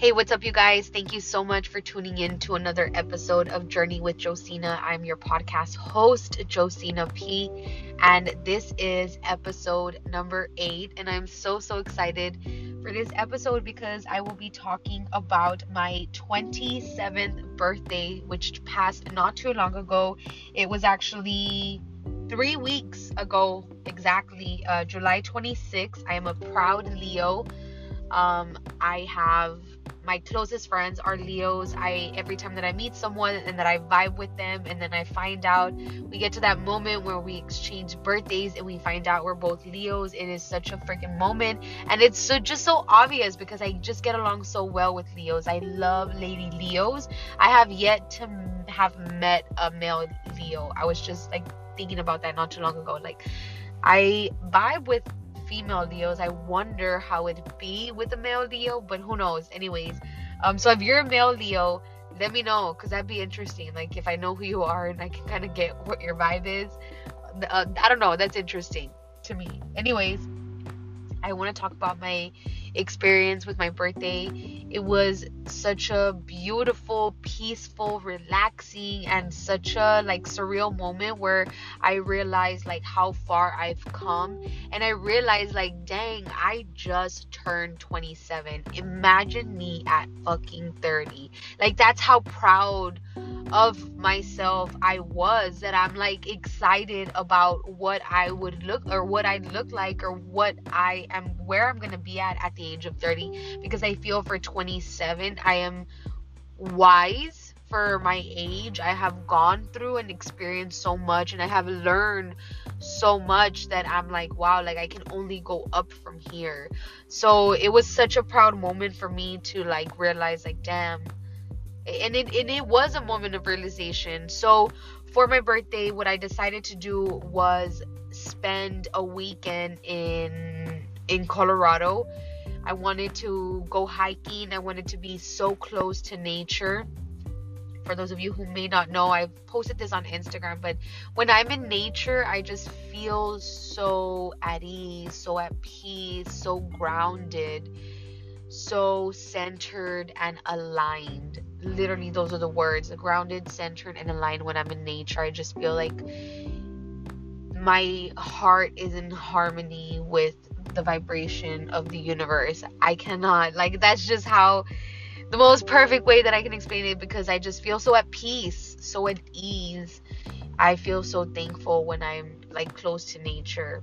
Hey, what's up, you guys? Thank you so much for tuning in to another episode of Journey with Jossina. I'm your podcast host, Jossina P, and this is episode number eight. And I'm so, so excited for this episode because I will be talking about my 27th birthday, which passed not too long ago. It was actually three weeks ago, exactly, uh, July 26th. I am a proud Leo. Um, I have my closest friends are Leos. I every time that I meet someone and that I vibe with them and then I find out we get to that moment where we exchange birthdays and we find out we're both Leos. It is such a freaking moment and it's so just so obvious because I just get along so well with Leos. I love lady Leos. I have yet to have met a male Leo. I was just like thinking about that not too long ago. Like I vibe with female Leos. I wonder how it'd be with a male Leo, but who knows? Anyways, um, so if you're a male Leo, let me know because that'd be interesting. Like if I know who you are and I can kind of get what your vibe is. Uh, I don't know. That's interesting to me. Anyways, I want to talk about my experience with my birthday. It was such a beautiful, peaceful, relaxing, and such a like surreal moment where I realized like how far I've come. And I realized like, dang, I just turned 27. Imagine me at fucking 30. Like, that's how proud of myself I was that I'm like excited about what I would look or what I look like or what I am where I'm going to be at at the age of 30 because I feel for 27 I am wise for my age. I have gone through and experienced so much and I have learned so much that I'm like, wow, like I can only go up from here. So it was such a proud moment for me to like realize like damn and it and it was a moment of realization. So for my birthday, what I decided to do was spend a weekend in in Colorado. I wanted to go hiking. I wanted to be so close to nature. For those of you who may not know, I've posted this on Instagram, but when I'm in nature, I just feel so at ease, so at peace, so grounded, so centered and aligned. Literally those are the words. Grounded centered and aligned when i'm in nature i just feel like my heart is in harmony with the vibration of the universe. I cannot like that's just how the most perfect way that i can explain it because i just feel so at peace so at ease. I feel so thankful when i'm like close to nature.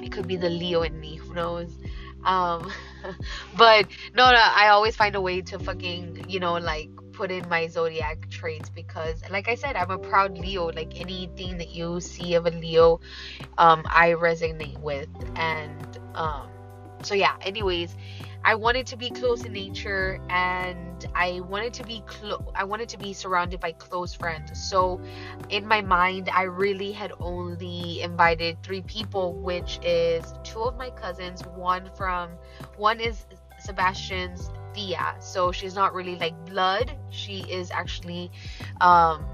It could be the leo in me who knows um, but no, no, I always find a way to fucking, you know, like put in my zodiac traits because like I said, I'm a proud Leo. Like anything that you see of a Leo, um, I resonate with. And um so yeah, anyways, I wanted to be close to nature and I wanted to be close I wanted to be surrounded by close friends. So in my mind I really had only invited 3 people which is two of my cousins, one from one is Sebastian's Thea. So she's not really like blood. She is actually um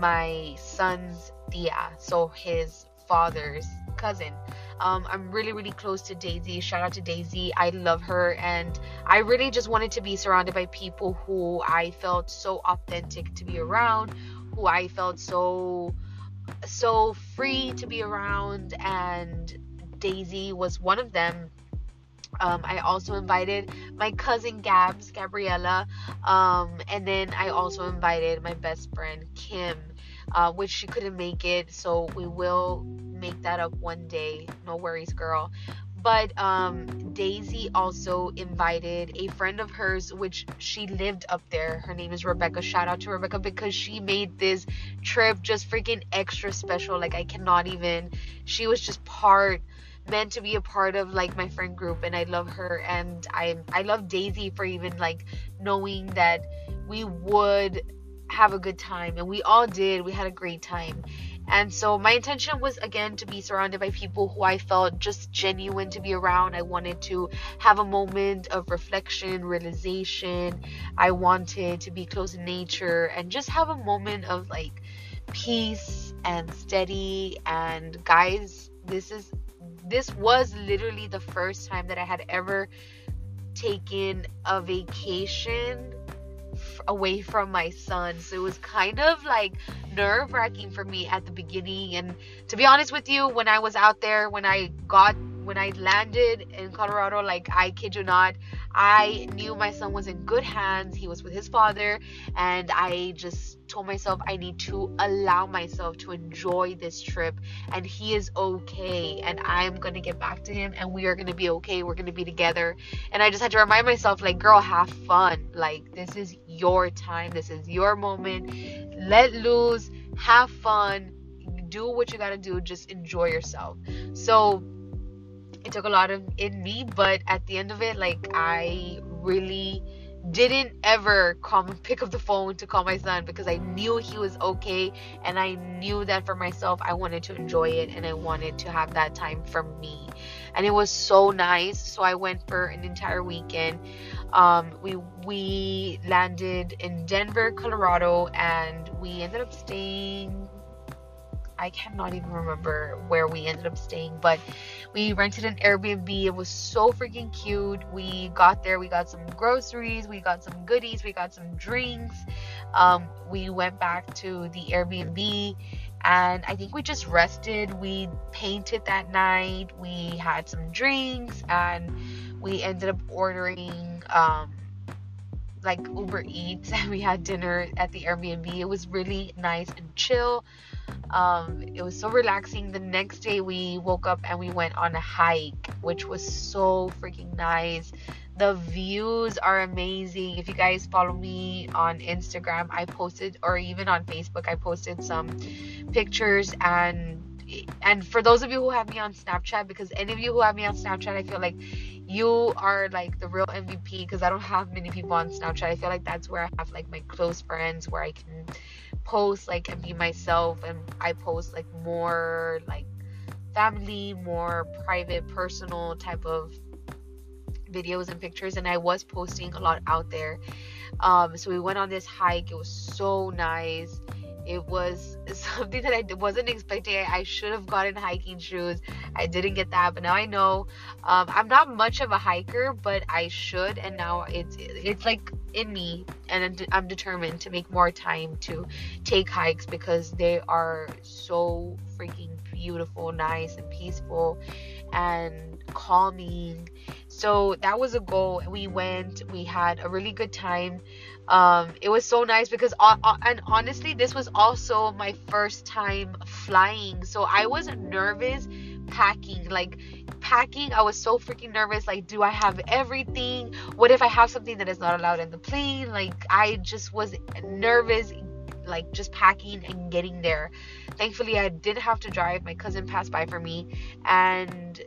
my son's Thea. So his father's cousin. Um, I'm really, really close to Daisy. Shout out to Daisy. I love her. And I really just wanted to be surrounded by people who I felt so authentic to be around, who I felt so, so free to be around. And Daisy was one of them. Um, I also invited my cousin Gabs, Gabriella, um, and then I also invited my best friend Kim, uh, which she couldn't make it. So we will make that up one day. No worries, girl. But um, Daisy also invited a friend of hers, which she lived up there. Her name is Rebecca. Shout out to Rebecca because she made this trip just freaking extra special. Like, I cannot even. She was just part meant to be a part of like my friend group and I love her and I I love Daisy for even like knowing that we would have a good time and we all did we had a great time and so my intention was again to be surrounded by people who I felt just genuine to be around. I wanted to have a moment of reflection, realization. I wanted to be close in nature and just have a moment of like peace and steady. And guys, this is this was literally the first time that I had ever taken a vacation away from my son. So it was kind of like nerve wracking for me at the beginning. And to be honest with you, when I was out there, when I got, when I landed in Colorado, like I kid you not, I knew my son was in good hands. He was with his father, and I just told myself I need to allow myself to enjoy this trip, and he is okay, and I'm gonna get back to him, and we are gonna be okay. We're gonna be together, and I just had to remind myself, like, girl, have fun. Like, this is your time, this is your moment. Let loose, have fun, do what you gotta do, just enjoy yourself. So, took a lot of in me but at the end of it like i really didn't ever come pick up the phone to call my son because I knew he was okay and I knew that for myself I wanted to enjoy it and I wanted to have that time for me. And it was so nice. So I went for an entire weekend. Um, we we landed in Denver, Colorado and we ended up staying I cannot even remember where we ended up staying, but we rented an Airbnb. It was so freaking cute. We got there, we got some groceries, we got some goodies, we got some drinks. Um, we went back to the Airbnb and I think we just rested. We painted that night, we had some drinks, and we ended up ordering. Um, like Uber Eats and we had dinner at the Airbnb. It was really nice and chill. Um, it was so relaxing. The next day, we woke up and we went on a hike, which was so freaking nice. The views are amazing. If you guys follow me on Instagram, I posted, or even on Facebook, I posted some pictures and and for those of you who have me on Snapchat, because any of you who have me on Snapchat, I feel like you are like the real MVP because I don't have many people on Snapchat. I feel like that's where I have like my close friends where I can post like and be myself and I post like more like family, more private, personal type of videos and pictures and I was posting a lot out there. Um so we went on this hike. It was so nice it was something that I wasn't expecting. I should have gotten hiking shoes. I didn't get that, but now I know. Um, I'm not much of a hiker, but I should, and now it's it's like in me, and I'm determined to make more time to take hikes because they are so freaking beautiful, nice, and peaceful, and calming. So that was a goal. We went. We had a really good time um, it was so nice because uh, uh, and honestly this was also my first time flying so i was nervous packing like packing i was so freaking nervous like do i have everything what if i have something that is not allowed in the plane like i just was nervous like just packing and getting there thankfully i didn't have to drive my cousin passed by for me and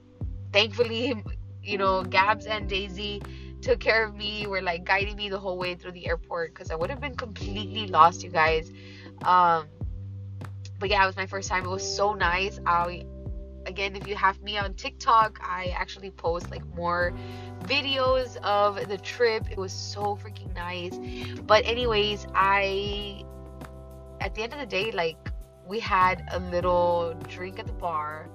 thankfully you know gabs and daisy took care of me, were like guiding me the whole way through the airport because I would have been completely lost, you guys. Um, but yeah, it was my first time. It was so nice. I again, if you have me on TikTok, I actually post like more videos of the trip. It was so freaking nice. But anyways, I at the end of the day, like we had a little drink at the bar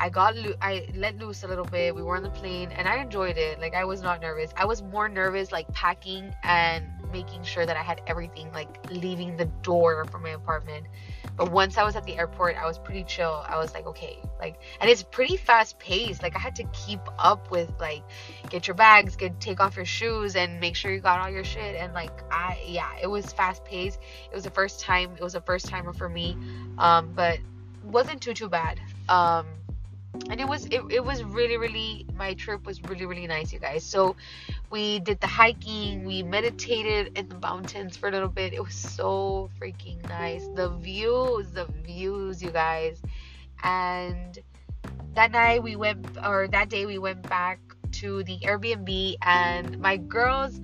I got lo- I let loose a little bit. We were on the plane and I enjoyed it. Like I was not nervous. I was more nervous like packing and making sure that I had everything like leaving the door for my apartment. But once I was at the airport, I was pretty chill. I was like, okay, like and it's pretty fast paced. Like I had to keep up with like get your bags, get take off your shoes and make sure you got all your shit and like I yeah, it was fast paced. It was the first time, it was a first timer for me. Um but wasn't too too bad. Um and it was it, it was really really my trip was really really nice you guys. So we did the hiking we meditated in the mountains for a little bit. It was so freaking nice. The views the views you guys. And that night we went or that day we went back to the airbnb and my girls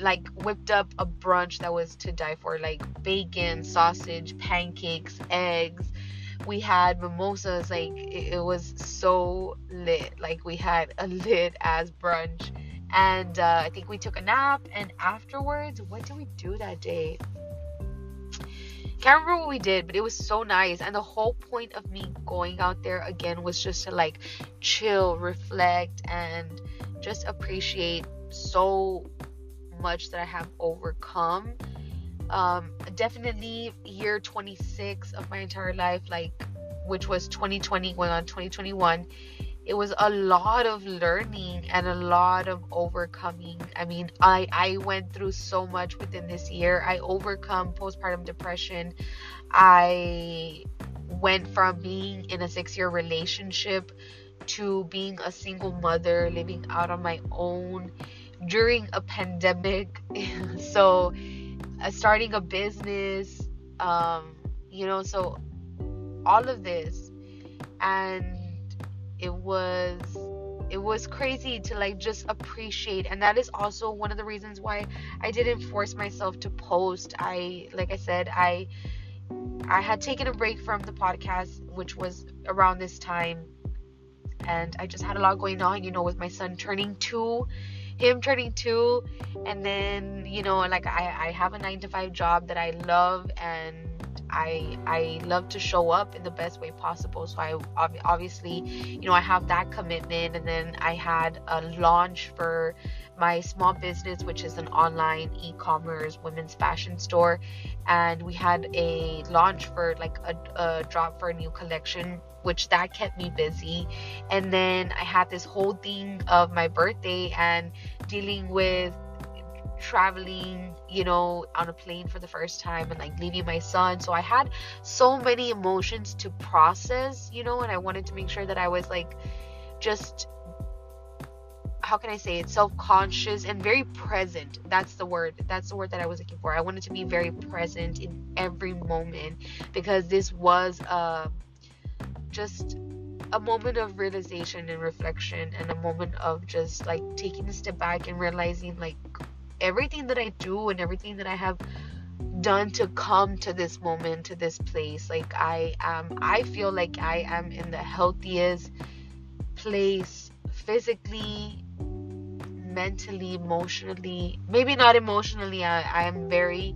like whipped up a brunch that was to die for like bacon sausage pancakes eggs we had mimosas like it, it was so lit like we had a lit as brunch and uh, i think we took a nap and afterwards what did we do that day can't remember what we did, but it was so nice. And the whole point of me going out there again was just to like chill, reflect, and just appreciate so much that I have overcome. Um, definitely year 26 of my entire life, like which was 2020 going on 2021 it was a lot of learning and a lot of overcoming. I mean i i went through so much within this year. I overcome postpartum depression. I went from being in a six year relationship to being a single mother living out on my own during a pandemic. So starting a business um you know so all of this. And it was it was crazy to like just appreciate. And that is also one of the reasons why I didn't force myself to post. I like I said I I had taken a break from the podcast which was around this time. And I just had a lot going on, you know, with my son turning 2 him turning two. And then you know like I, I have a nine to five job that i love and I I love to show up in the best way possible. So I obviously, you know, I have that commitment, and then I had a launch for my small business, which is an online e-commerce women's fashion store, and we had a launch for like a, a drop for a new collection which that kept me busy. And then i had this whole thing of my birthday and dealing with traveling, you know, on a plane for the first time and like leaving my son. So I had so many emotions to process, you know, and I wanted to make sure that I was like just how can I say it self-conscious and very present. That's the word. That's the word that I was looking for. I wanted to be very present in every moment because this was uh just a moment of realization and reflection and a moment of just like taking a step back and realizing like everything that I do and everything that I have done to come to this moment to this place like I am I feel like I am in the healthiest place physically mentally emotionally maybe not emotionally I, I am very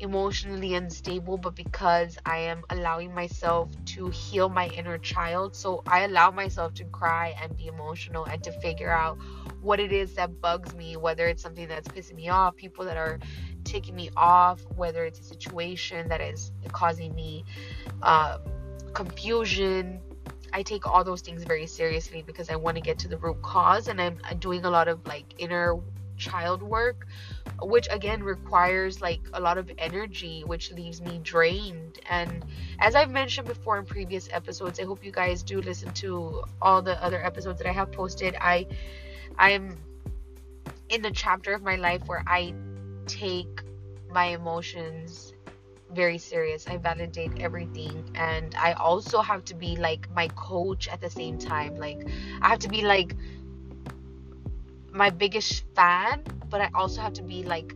emotionally unstable but because I am allowing myself to heal my inner child so I allow myself to cry and be emotional and to figure out what it is that bugs me, whether it's something that's pissing me off, people that are taking me off, whether it's a situation that is causing me uh, confusion. I take all those things very seriously because I want to get to the root cause, and I'm, I'm doing a lot of like inner child work which again requires like a lot of energy which leaves me drained and as i've mentioned before in previous episodes i hope you guys do listen to all the other episodes that i have posted i I'm in the chapter of my life where I take my emotions very serious. I validate everything and I also have to be like my coach at the same time. Like I have to be like my biggest fan, but I also have to be like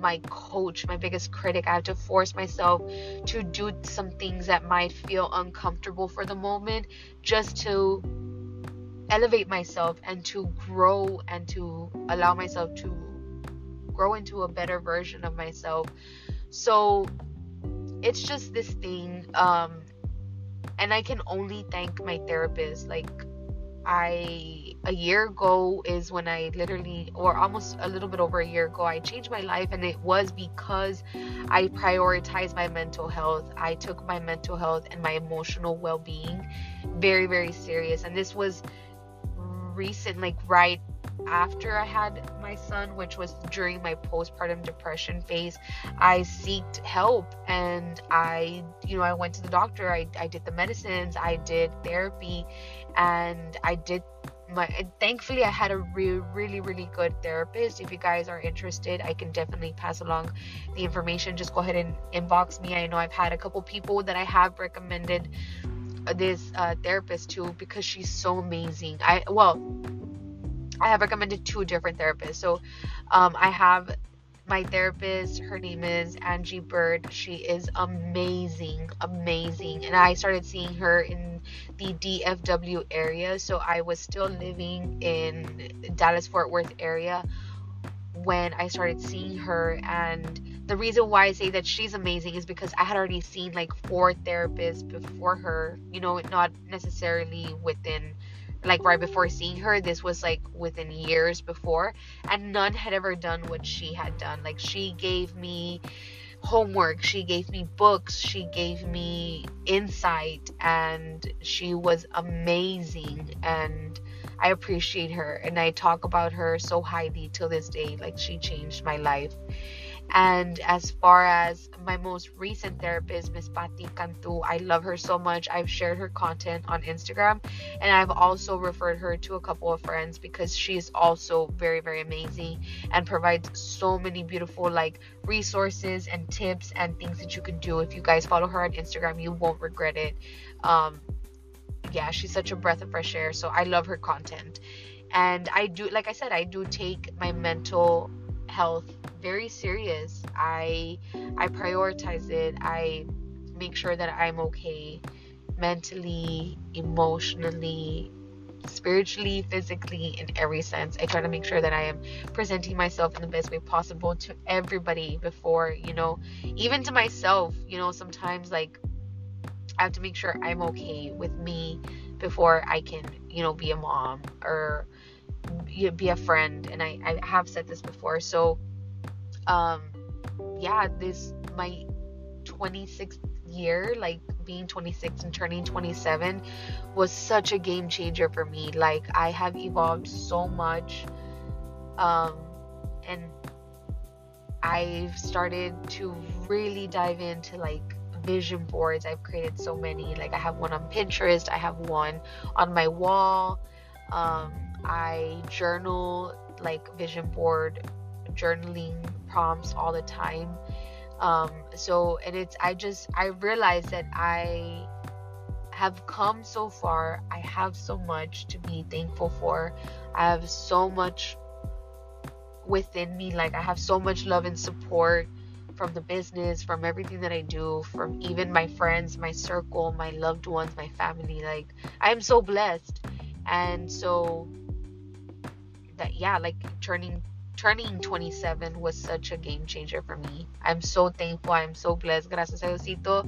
my coach, my biggest critic. I have to force myself to do some things that might feel uncomfortable for the moment just to elevate myself and to grow and to allow myself to grow into a better version of myself. So it's just this thing um and I can only thank my therapist like I a year ago is when I literally or almost a little bit over a year ago I changed my life and it was because I prioritized my mental health. I took my mental health and my emotional well-being very very serious and this was recent, like right after I had my son, which was during my postpartum depression phase, I sought help and I, you know, I went to the doctor, I, I did the medicines, I did therapy, and I did my thankfully I had a really really really good therapist. If you guys are interested, I can definitely pass along the information. Just go ahead and inbox me. I know I've had a couple people that I have recommended this uh, therapist too because she's so amazing. I well, I have recommended two different therapists. So um, I have my therapist. Her name is Angie Bird. She is amazing, amazing. And I started seeing her in the DFW area. So I was still living in Dallas Fort Worth area when I started seeing her and the reason why I say that she's amazing is because I had already seen like four therapists before her, you know, not necessarily within like right before seeing her. This was like within years before, and none had ever done what she had done. Like she gave me homework, she gave me books, she gave me insight, and she was amazing. And I appreciate her, and I talk about her so highly till this day. Like she changed my life. And as far as my most recent therapist, Miss Paty Cantu, I love her so much. I've shared her content on Instagram and I've also referred her to a couple of friends because she is also very, very amazing and provides so many beautiful like resources and tips and things that you can do. If you guys follow her on Instagram, you won't regret it. Um, yeah, she's such a breath of fresh air. So I love her content. And I do, like I said, I do take my mental health very serious. I I prioritize it. I make sure that I'm okay mentally, emotionally, spiritually, physically, in every sense. I try to make sure that I am presenting myself in the best way possible to everybody before, you know, even to myself, you know, sometimes like I have to make sure I'm okay with me before I can, you know, be a mom or be a friend. And I, I have said this before. So, um, yeah, this, my 26th year, like being 26 and turning 27 was such a game changer for me. Like I have evolved so much. Um, and I've started to really dive into like vision boards. I've created so many. Like I have one on Pinterest, I have one on my wall. Um, I journal like vision board journaling prompts all the time. Um, so and it's I just I realized that I have come so far. I have so much to be thankful for. I have so much within me. Like I have so much love and support from the business, from everything that I do, from even my friends, my circle, my loved ones, my family. Like, I'm so blessed. And so, that, yeah, like turning turning 27 was such a game changer for me. I'm so thankful. I'm so blessed. Gracias a Diosito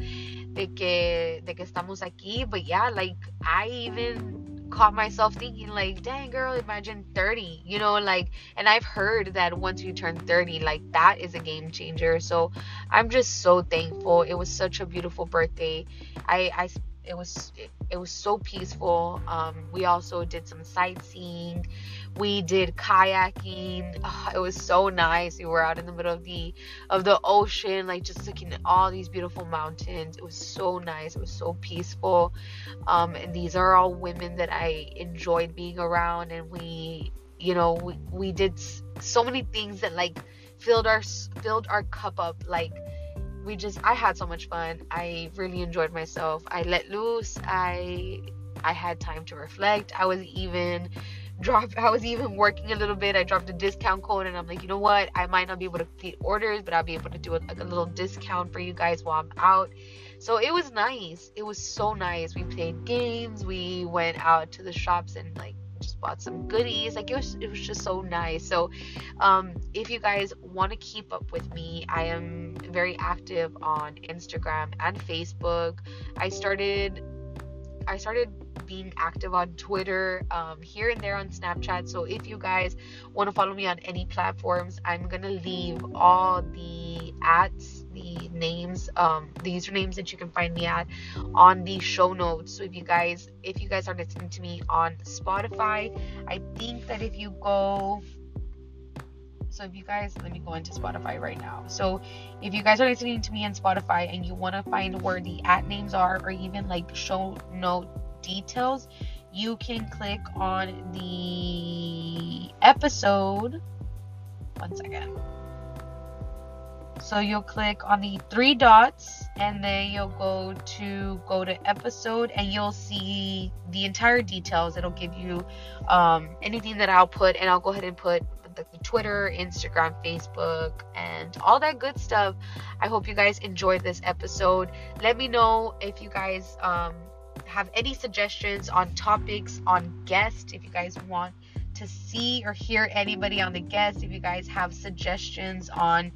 de que, de que estamos aquí. But yeah, like I even caught myself thinking like dang girl imagine 30 you know like and i've heard that once you turn 30 like that is a game changer. So i'm just so thankful. It was such a beautiful birthday. I i it was it, it was so peaceful. Um we also did some sightseeing. We did kayaking. Oh, it was so nice. We were out in the middle of the of the ocean like just looking at all these beautiful mountains. It was so nice. It was so peaceful. Um and these are all women that i enjoyed being around. And we you know we, we did so many things that like filled our filled our cup up like we just i had so much fun i really enjoyed myself i let loose i i had time to reflect i was even drop I was even working a little bit. I dropped a discount code and I'm like, you know what? I might not be able to complete orders, but I'll be able to do it like a little discount for you guys while I'm out. So it was nice. It was so nice. We played games. We went out to the shops and like just bought some goodies. Like it was it was just so nice. So um if you guys want to keep up with me, I am very active on Instagram and Facebook. I started I started being active on Twitter, um, here and there on Snapchat. So if you guys want to follow me on any platforms, I'm gonna leave all the ads, the names, um, the usernames that you can find me at on the show notes. So if you guys, if you guys are listening to me on Spotify, I think that if you go so if you guys let me go into spotify right now so if you guys are listening to me on spotify and you want to find where the at names are or even like show note details, you can click on the episode. One second. So you'll click on the three dots and then you'll go to go to episode and you'll see the entire details. It'll give you um, anything that I'll put and I'll go ahead and put the Twitter, Instagram, Facebook, and all that good stuff. I hope you guys enjoyed this episode. Let me know if you guys um, have any suggestions on topics, on guests, if you guys want to see or hear anybody on the guest, if you guys have suggestions on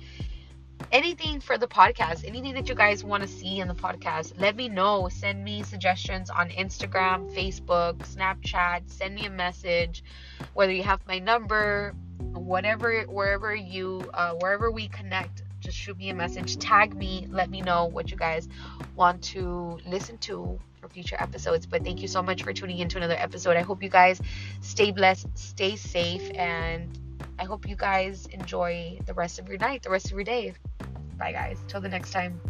anything for the podcast, anything that you guys want to see in the podcast, let me know. Send me suggestions on Instagram, Facebook, Snapchat. Send me a message, whether you have my number, whatever, wherever you, uh, wherever we connect. Just shoot me a message, tag me, let me know what you guys want to listen to for future episodes. But thank you so much for tuning in to another episode. I hope you guys stay blessed, stay safe, and I hope you guys enjoy the rest of your night, the rest of your day. Bye, guys. Till the next time.